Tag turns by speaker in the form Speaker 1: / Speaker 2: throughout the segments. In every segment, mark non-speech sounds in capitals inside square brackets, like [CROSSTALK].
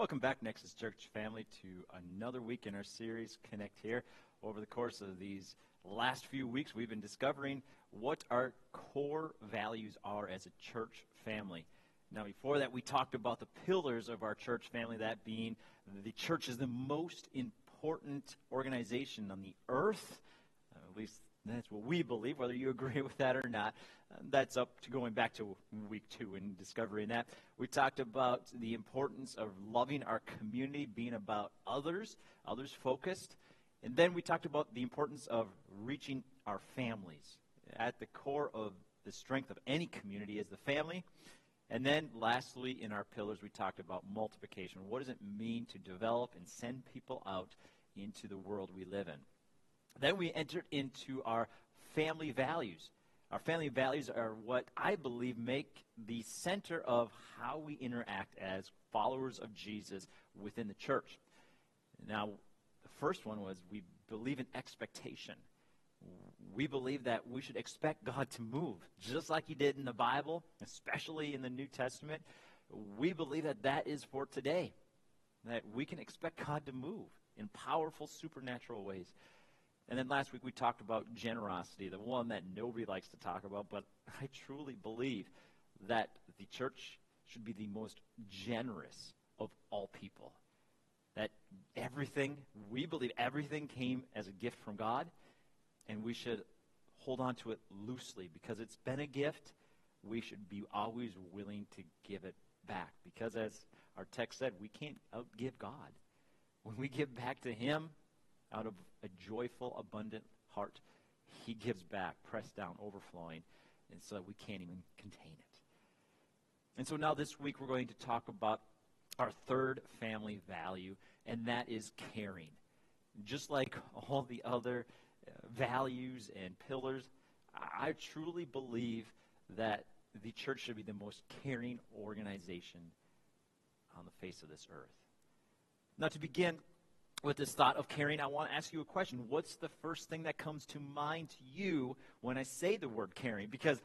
Speaker 1: Welcome back, Nexus Church family, to another week in our series, Connect Here. Over the course of these last few weeks, we've been discovering what our core values are as a church family. Now, before that, we talked about the pillars of our church family, that being the church is the most important organization on the earth, at least that's what we believe, whether you [LAUGHS] agree with that or not. That's up to going back to week two and discovering that. We talked about the importance of loving our community, being about others, others focused. And then we talked about the importance of reaching our families. At the core of the strength of any community is the family. And then lastly, in our pillars, we talked about multiplication. What does it mean to develop and send people out into the world we live in? Then we entered into our family values. Our family values are what I believe make the center of how we interact as followers of Jesus within the church. Now, the first one was we believe in expectation. We believe that we should expect God to move, just like He did in the Bible, especially in the New Testament. We believe that that is for today, that we can expect God to move in powerful supernatural ways. And then last week we talked about generosity, the one that nobody likes to talk about, but I truly believe that the church should be the most generous of all people. That everything, we believe everything came as a gift from God, and we should hold on to it loosely because it's been a gift. We should be always willing to give it back because, as our text said, we can't outgive God. When we give back to Him, out of a joyful, abundant heart, he gives back, pressed down, overflowing, and so that we can't even contain it. And so now this week we're going to talk about our third family value, and that is caring. Just like all the other uh, values and pillars, I truly believe that the church should be the most caring organization on the face of this earth. Now, to begin, with this thought of caring, I want to ask you a question. What's the first thing that comes to mind to you when I say the word caring? Because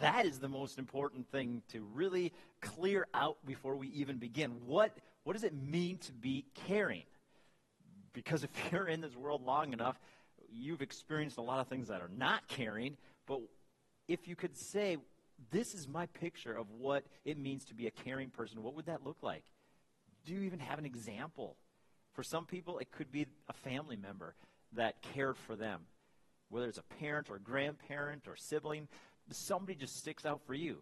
Speaker 1: that is the most important thing to really clear out before we even begin. What, what does it mean to be caring? Because if [LAUGHS] you're in this world long enough, you've experienced a lot of things that are not caring. But if you could say, this is my picture of what it means to be a caring person, what would that look like? Do you even have an example? For some people, it could be a family member that cared for them, whether it's a parent or grandparent or sibling. Somebody just sticks out for you.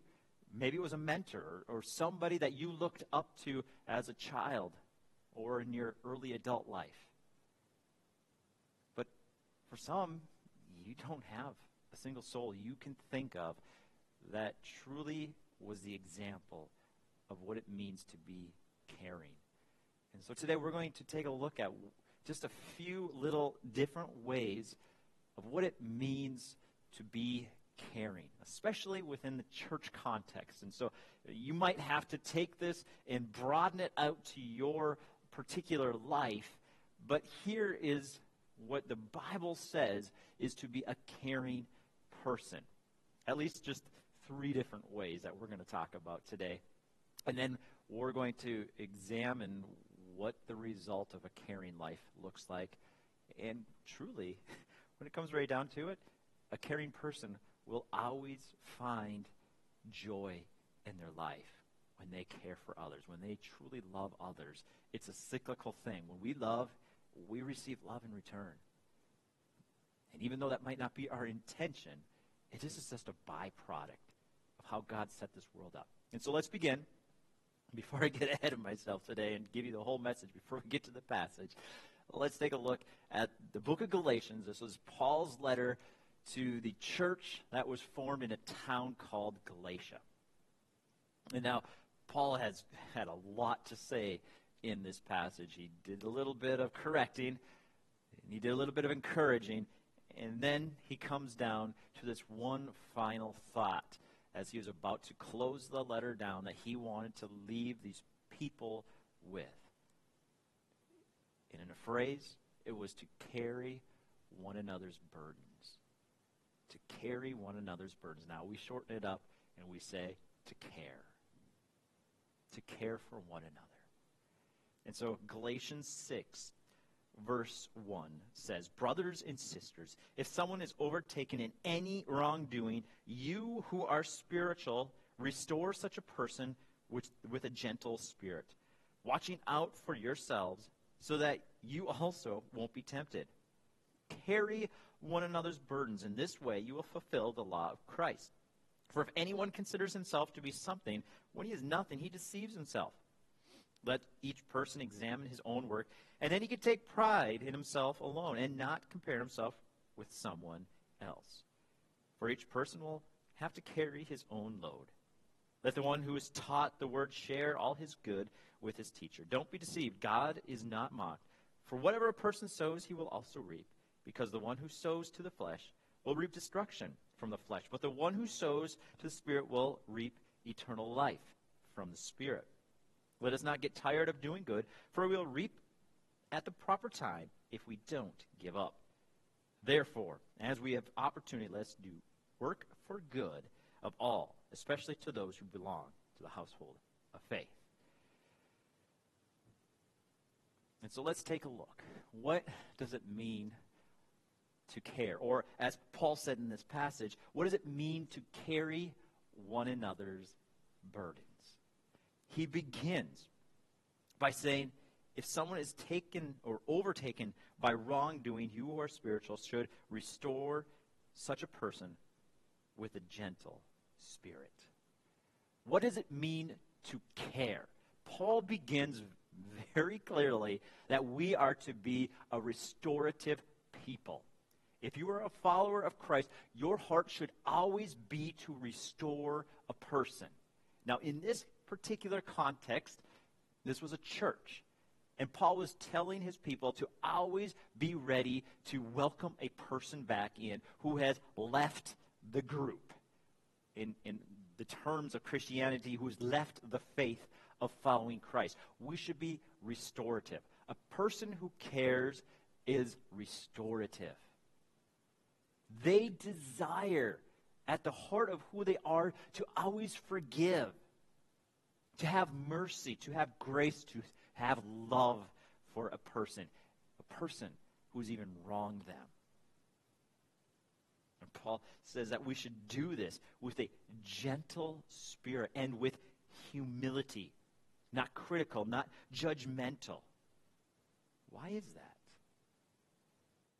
Speaker 1: Maybe it was a mentor or, or somebody that you looked up to as a child or in your early adult life. But for some, you don't have a single soul you can think of that truly was the example of what it means to be caring. And so today we're going to take a look at just a few little different ways of what it means to be caring, especially within the church context. And so you might have to take this and broaden it out to your particular life. But here is what the Bible says is to be a caring person. At least just three different ways that we're going to talk about today. And then we're going to examine what the result of a caring life looks like. And truly, [LAUGHS] when it comes right down to it, a caring person will always find joy in their life when they care for others, when they truly love others. It's a cyclical thing. When we love, we receive love in return. And even though that might not be our intention, it is just a byproduct of how God set this world up. And so let's begin before I get [LAUGHS] ahead of myself today and give you the whole message, before we get to the passage, let's take a look at the book of Galatians. This was Paul's letter to the church that was formed in a town called Galatia. And now, Paul has had a lot to say in this passage. He did a little bit of correcting, he did a little bit of encouraging, and then he comes down to this one final thought as he was about to close the letter down that he wanted to leave these people with. And in a phrase, it was to carry one another's burdens. To carry one another's burdens. Now, we shorten it up and we say to care. To care for one another. And so Galatians 6, verse 1 says, Brothers and sisters, if someone is overtaken in any wrongdoing, you who are spiritual, restore such a person with, with a gentle spirit, watching out for yourselves so that you also won't be tempted. Carry one another's burdens. In this way, you will fulfill the law of Christ. For if anyone considers himself to be something when he is nothing, he deceives himself. Let each person examine his own work, and then he can take pride in himself alone and not compare himself with someone else. For each person will have to carry his own load. Let the one who is taught the word share all his good with his teacher. Don't be deceived. God is not mocked. For whatever a person sows, he will also reap, because the one who sows to the flesh will reap destruction from the flesh, but the one who sows to the Spirit will reap eternal life from the Spirit. Let us not get tired of doing good, for we will reap at the proper time if we don't give up. Therefore, as we have opportunity, let's do work for good of all, especially to those who belong to the household of faith. And so let's take a look. What does it mean to care? Or, as Paul said in this passage, what does it mean to carry one another's burdens? He begins by saying, if someone is taken or overtaken by wrongdoing, you who are spiritual should restore such a person with a gentle spirit. What does it mean to care? Paul begins very clearly that we are to be a restorative people. If you are a follower of Christ, your heart should always be to restore a person. Now, in this particular context, this was a church. And Paul was telling his people to always be ready to welcome a person back in who has left the group. In, in the terms of Christianity, who has left the faith of following Christ. We should be restorative. A person who cares is restorative. They desire at the heart of who they are to always forgive, to have mercy, to have grace, to have love for a person, a person who's even wronged them. And Paul says that we should do this with a gentle spirit and with humility, not critical, not judgmental. Why is that?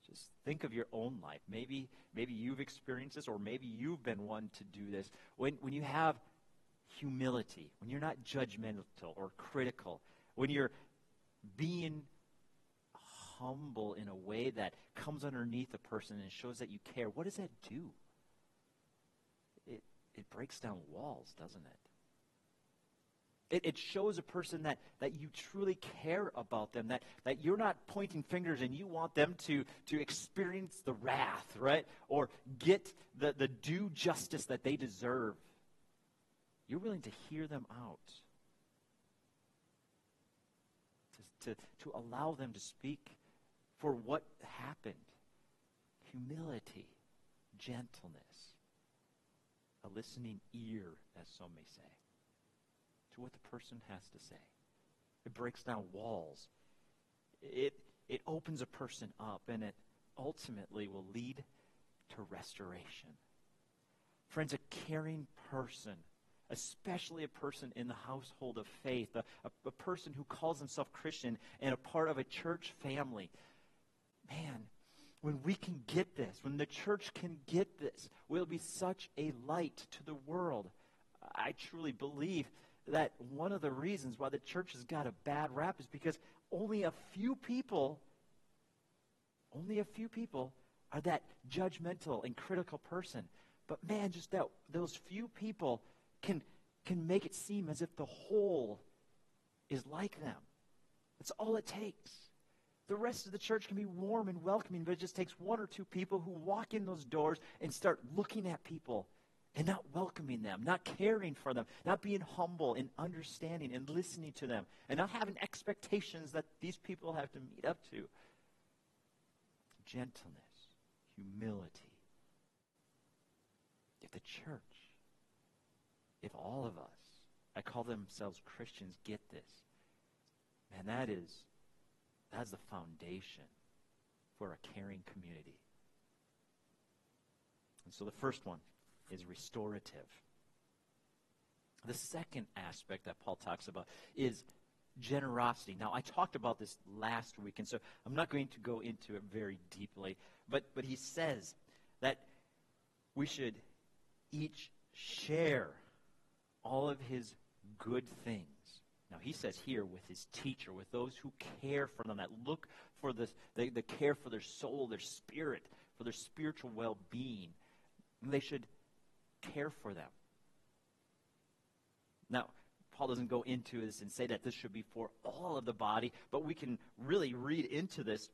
Speaker 1: Just think of your own life. Maybe, maybe you've experienced this, or maybe you've been one to do this. When, when you have humility, when you're not judgmental or critical, when you're being humble in a way that comes underneath a person and shows that you care, what does that do? It, it breaks down walls, doesn't it? It, it, shows a person that, that you truly care about them, that, that you're not pointing fingers and you want them to, to experience the wrath, right? Or get the, the due justice that they deserve. You're willing to hear them out, to, to, to allow them to speak for what happened. Humility, gentleness, a listening ear, as some may say to what the person has to say. It breaks down walls. It, it opens a person up, and it ultimately will lead to restoration. Friends, a caring person, especially a person in the household of faith, a, a, a person who calls himself Christian and a part of a church family, man, when we can get this, when the church can get this, we'll be such a light to the world. I truly believe that one of the reasons why the church has got a bad rap is because only a few people, only a few people are that judgmental and critical person. But man, just that those few people can can make it seem as if the whole is like them. That's all it takes. The rest of the church can be warm and welcoming, but it just takes one or two people who walk in those doors and start looking at people and not welcoming them, not caring for them, not being humble and understanding and listening to them, and not having expectations that these people have to meet up to. Gentleness, humility. If the church, if all of us, I call themselves Christians, get this, And that is, that's the foundation for a caring community. And so the first one is restorative. The second aspect that Paul talks about is generosity. Now, I talked about this last week, and so I'm not going to go into it very deeply, but, but he says that we should each share all of his good things. Now, he says here with his teacher, with those who care for them, that look for the, the, the care for their soul, their spirit, for their spiritual well being. They should care for them. Now, Paul doesn't go into this and say that this should be for all of the body, but we can really read into this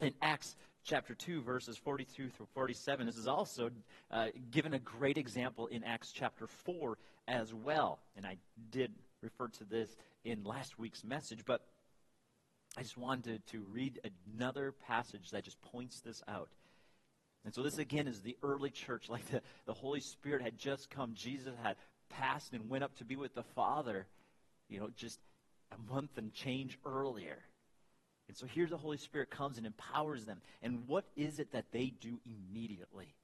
Speaker 1: in Acts chapter 2, verses 42 through 47. This is also uh, given a great example in Acts chapter 4 as well. And I did refer to this in last week's message, but I just wanted to read another passage that just points this out. And so, this again is the early church, [LAUGHS] like the, the Holy Spirit had just come. Jesus had passed and went up to be with the Father, you know, just a month and change earlier. And so here the Holy Spirit comes and empowers them. And what is it that they do immediately?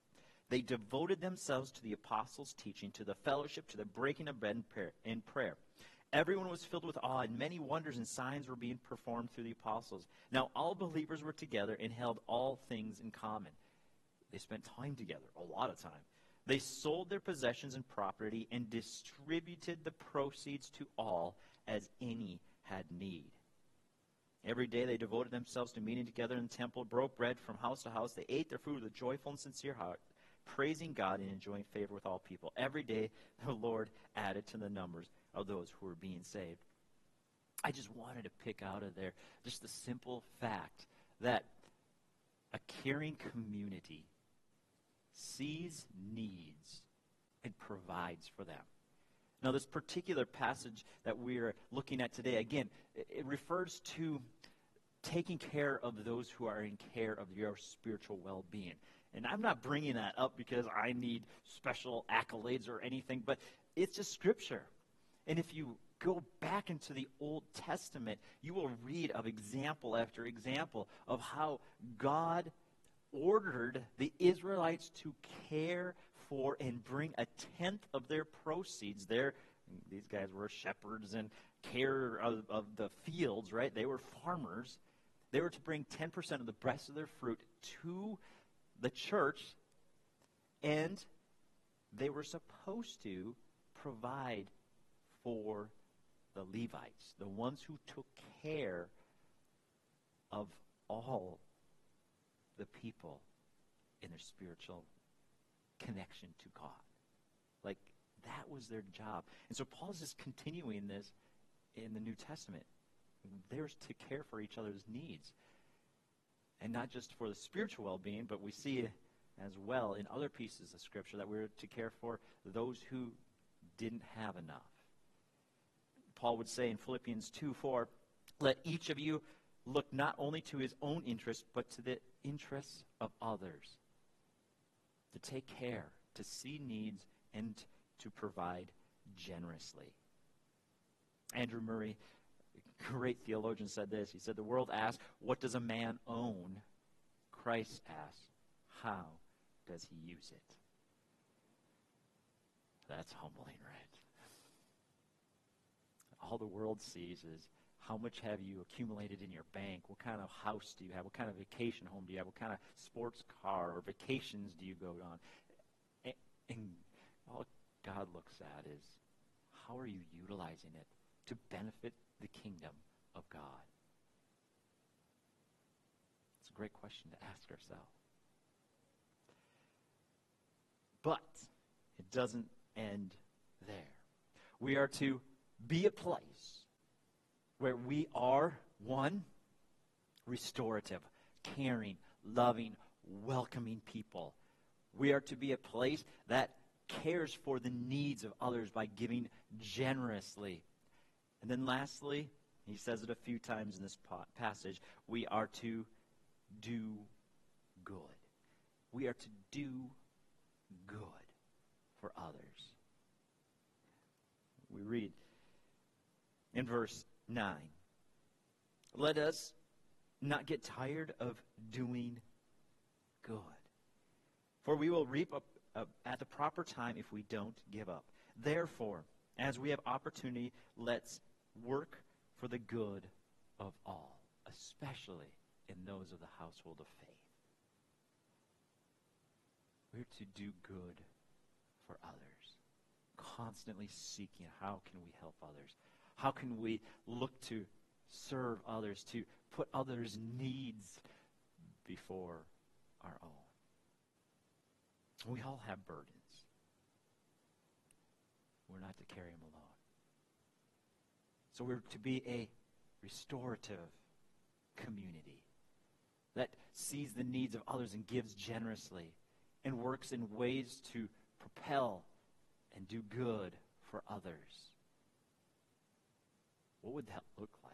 Speaker 1: They devoted themselves to the apostles' teaching, to the fellowship, to the breaking of bread and prayer. Everyone was filled with awe, and many wonders and signs were being performed through the apostles. Now, all believers were together and held all things in common. They spent time together, a lot of time. They sold their possessions and property and distributed the proceeds to all as any had need. Every day they devoted themselves to meeting together in the temple, broke bread from house to house. They ate their food with a joyful and sincere heart, praising God and enjoying favor with all people. Every day the Lord added to the numbers of those who were being saved. I just wanted to pick out of there just the simple fact that a caring community sees needs and provides for them. Now, this particular passage that we're looking at today, again, it refers to taking care of those who are in care of your spiritual well being. And I'm not bringing that up because I need special accolades or anything, but it's just scripture. And if you go back into the Old Testament, you will read of example after example of how God ordered the Israelites to care and bring a tenth of their proceeds. There, these guys were shepherds and care of, of the fields, right? They were farmers. They were to bring 10% of the best of their fruit to the church, and they were supposed to provide for the Levites, the ones who took care of all the people in their spiritual connection to God. Like, that was their job. And so Paul's just continuing this in the New Testament. They're to care for each other's needs. And not just for the spiritual well being, but we see as well in other pieces of Scripture that we're to care for those who didn't have enough. Paul would say in Philippians 2 4, let each of you look not only to his own interests, but to the interests of others. To take care, to see needs, and to provide generously. Andrew Murray, great theologian, said this. He said, The world asks, What does a man own? Christ asks, How does he use it? That's humbling, right? All the world sees is how much have you accumulated in your bank? What kind of house do you have? What kind of vacation home do you have? What kind of sports car or vacations do you go on? And, all God looks at is how are you utilizing it to benefit the kingdom of God? It's a great question to ask ourselves. But it doesn't end there. We are to be a place where we are one, restorative, caring, loving, welcoming people. We are to be a place that cares for the needs of others by giving generously. And then lastly, he says it a few times in this passage, we are to do good. We are to do good for others. We read in verse 9. Let us not get tired of doing good. For we will reap up, up at the proper time if we don't give up. Therefore, as we have opportunity, let's work for the good of all, especially in those of the household of faith. We're to do good for others, constantly seeking how can we help others? How can we look to serve others, to put others' needs before our own? We all have burdens. We're not to carry them alone. So we're to be a restorative community that sees the needs of others and gives generously and works in ways to propel and do good for others. What would that look like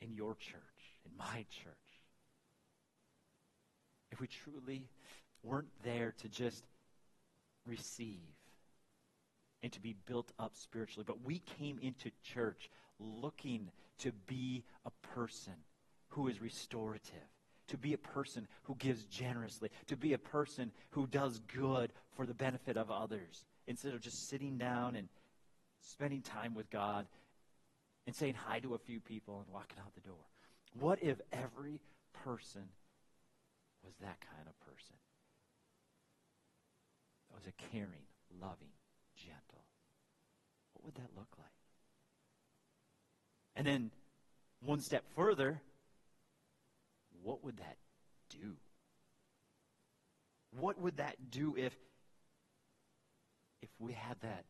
Speaker 1: in your church, in my church? If we truly weren't there to just receive and to be built up spiritually, but we came into church looking to be a person who is restorative, to be a person who gives generously, to be a person who does good for the benefit of others, instead of just sitting down and spending time with God and saying hi to a few people and walking out the door. What if every person was that kind of person? That was a caring, loving, gentle. What would that look like? And then one step further, what would that do? What would that do if if we had that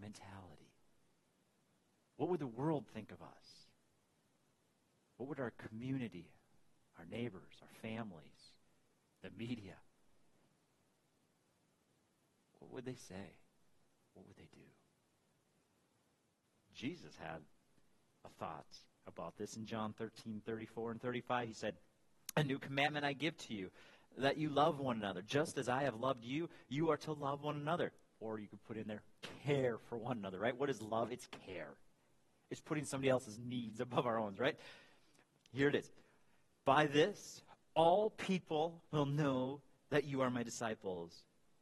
Speaker 1: mentality? What would the world think of us? What would our community, our neighbors, our families, the media, what would they say? What would they do? Jesus had a thought about this in John 13, 34 and 35. He said, A new commandment I give to you, that you love one another. Just as I have loved you, you are to love one another. Or you could put in there, care for one another, right? What is love? It's care. It's putting somebody else's needs above our own, right? Here it is. By this, all people will know that you are my disciples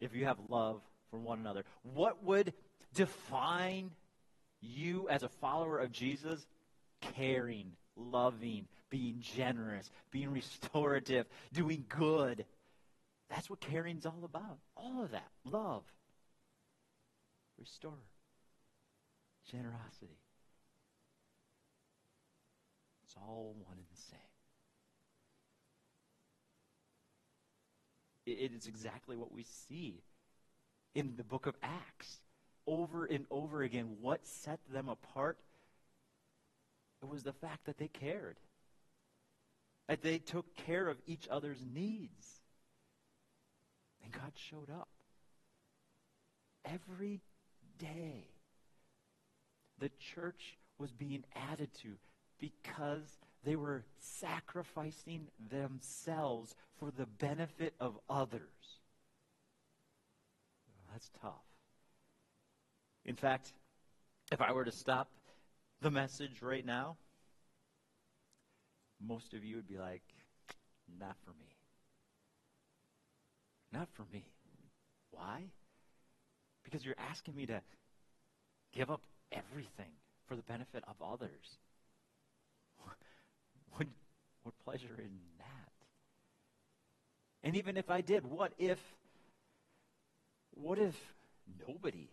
Speaker 1: if you have love for one another. What would define you as a follower of Jesus? Caring, loving, being generous, being restorative, doing good. That's what caring's all about. All of that. Love, restore, generosity. It's all one and the same. It is exactly what we see in the book of Acts. Over and over again, what set them apart? It was the fact that they cared, that they took care of each other's needs. And God showed up. Every day, the church was being added to because they were sacrificing themselves for the benefit of others. That's tough. In fact, if I were to stop the message right now, most of you would be like, not for me. Not for me. Why? Because you're asking me to give up everything for the benefit of others. What, what pleasure in that? And even if I did, what if what if nobody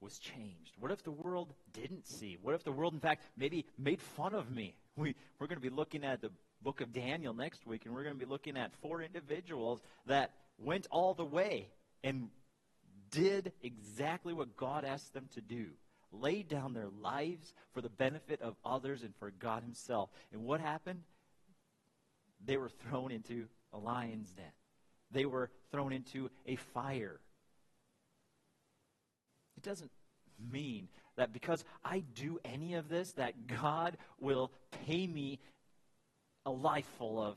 Speaker 1: was changed? What if the world didn't see? What if the world, in fact, maybe made fun of me? We, we're going to be looking at the book of Daniel next week, and we're going to be looking at four individuals that went all the way and did exactly what God asked them to do laid down their lives for the benefit of others and for God Himself. And what happened? They were thrown into a lion's den, they were thrown into a fire It doesn't mean that because I do any of this, that God will pay me a life full of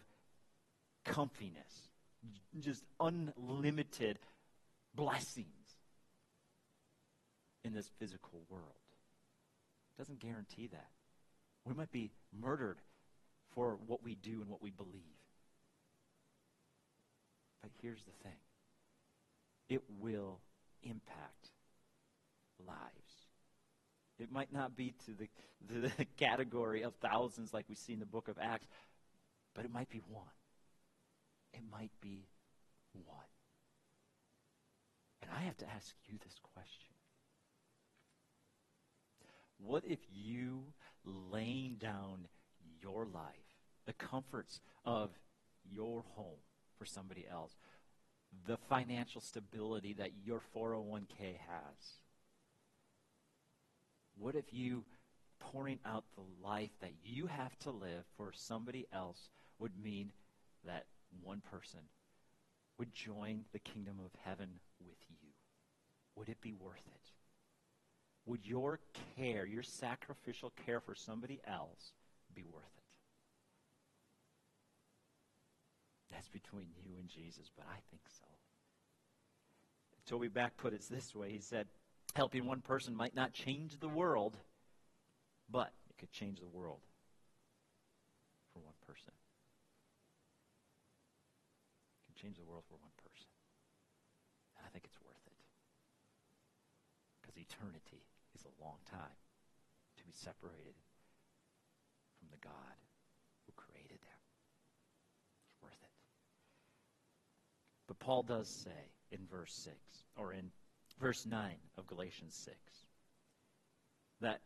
Speaker 1: comfiness, just unlimited blessings in this physical world. It doesn't guarantee that. We might be murdered for what we do and what we believe. But here's the thing it will impact lives. It might not be to the, the, [LAUGHS] the category of thousands like we see in the book of Acts, but it might be one. It might be one. And I have to ask you this question. What if you laying down your life, the comforts of your home for somebody else, the financial stability that your 401k has? What if you pouring out the life that you have to live for somebody else would mean that one person would join the kingdom of heaven with you? Would it be worth it? Would your care, your sacrificial care for somebody else, be worth it? That's between you and Jesus, but I think so. Toby Back put it this way. He said, helping one person might not change the world, but it could change the world for one person. It can change the world for one person. And I think it's worth it. Because eternity a long time to be separated from the God who created them. It's worth it. But Paul does say in verse 6, or in verse 9 of Galatians 6, that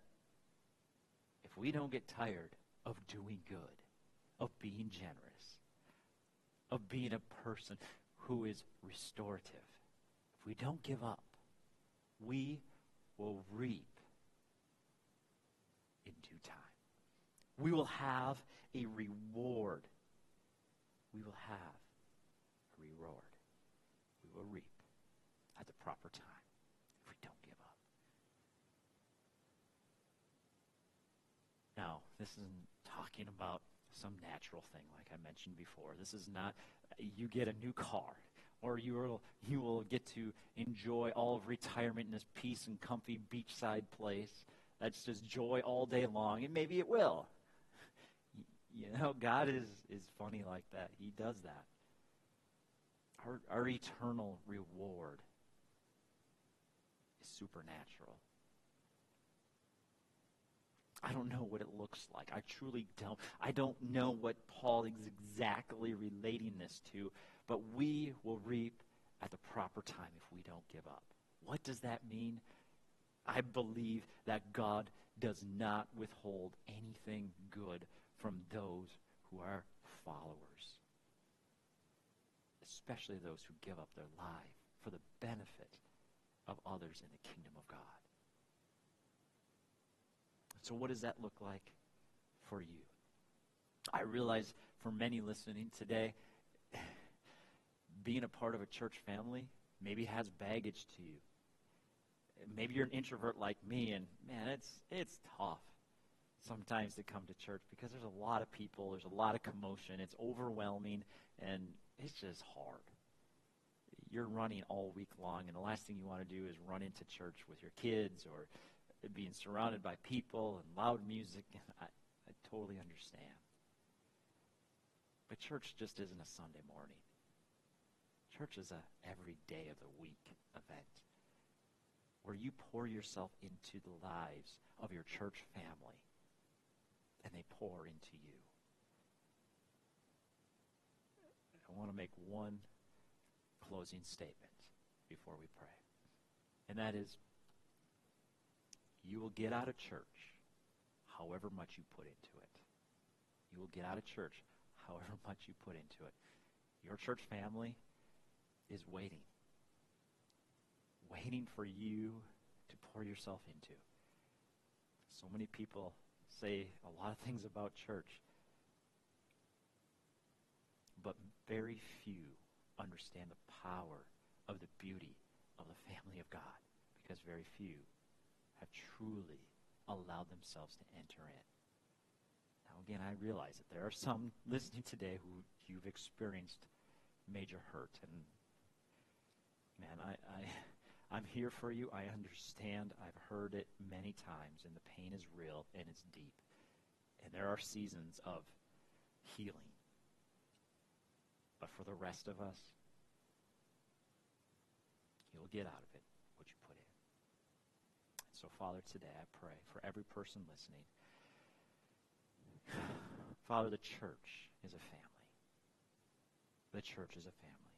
Speaker 1: if we don't get tired of doing good, of being generous, of being a person who is restorative, if we don't give up, we will reap in due time. We will have a reward. We will have a reward. We will reap at the proper time if we don't give up. Now, this isn't talking about some natural thing like I mentioned before. This is not you get a new car or you will you will get to enjoy all of retirement in this peace and comfy beachside place. That's just joy all day long, and maybe it will. [LAUGHS] You know, God is is funny like that. He does that. Our our eternal reward is supernatural. I don't know what it looks like. I truly don't. I don't know what Paul is exactly relating this to, but we will reap at the proper time if we don't give up. What does that mean? I believe that God does not withhold anything good from those who are followers, especially those who give up their life for the benefit of others in the kingdom of God. So, what does that look like for you? I realize for many listening today, [SIGHS] being a part of a church family maybe has baggage to you. Maybe you're an introvert like me, and man, it's it's tough sometimes to come to church because there's a lot of people, there's a lot of commotion, it's overwhelming, and it's just hard. You're running all week long, and the last thing you want to do is run into church with your kids or being surrounded by people and loud music. [LAUGHS] I, I totally understand. But church just isn't a Sunday morning. Church is a every day of the week event where you pour yourself into the lives of your church family and they pour into you. I want to make one closing statement before we pray. And that is you will get out of church however much you put into it. You will get out of church however [LAUGHS] much you put into it. Your church family is waiting. Waiting for you to pour yourself into. So many people say a lot of things about church, but very few understand the power of the beauty of the family of God because very few have truly allowed themselves to enter in. Now, again, I realize that there are some listening today who you've experienced major hurt, and man, I, I I'm here for you. I understand. I've heard it many times, and the pain is real and it's deep. And there are seasons of healing. But for the rest of us, you'll get out of it what you put in. And So, Father, today I pray for every person listening. [SIGHS] Father, the church is a family. The church is a family.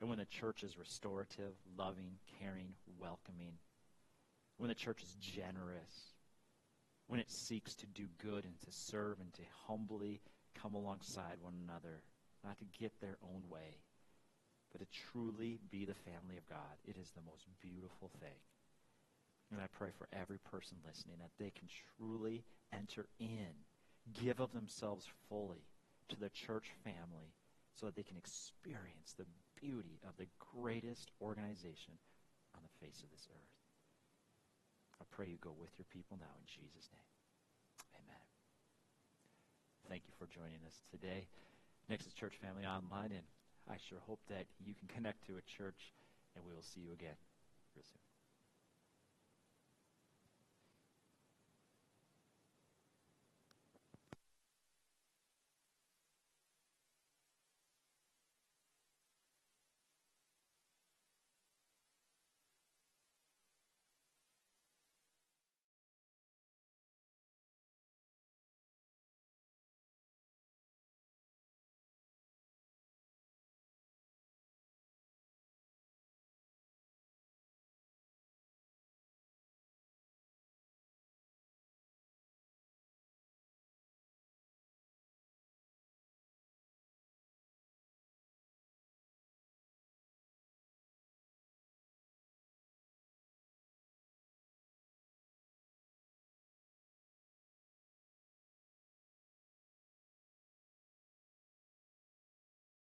Speaker 1: And when the church is restorative, loving, caring, welcoming, when the church is generous, when it seeks to do good and to serve and to humbly come alongside one another, not to get their own way, but to truly be the family of God, it is the most beautiful thing. And I pray for every person listening that they can truly enter in, give of themselves fully to the church family so that they can experience the beauty of the greatest organization on the face of this earth. I pray you go with your people now in Jesus' name. Amen. Thank you for joining us today. Nexus Church Family Online, and I sure hope that you can connect to a church, and we will see you again real soon.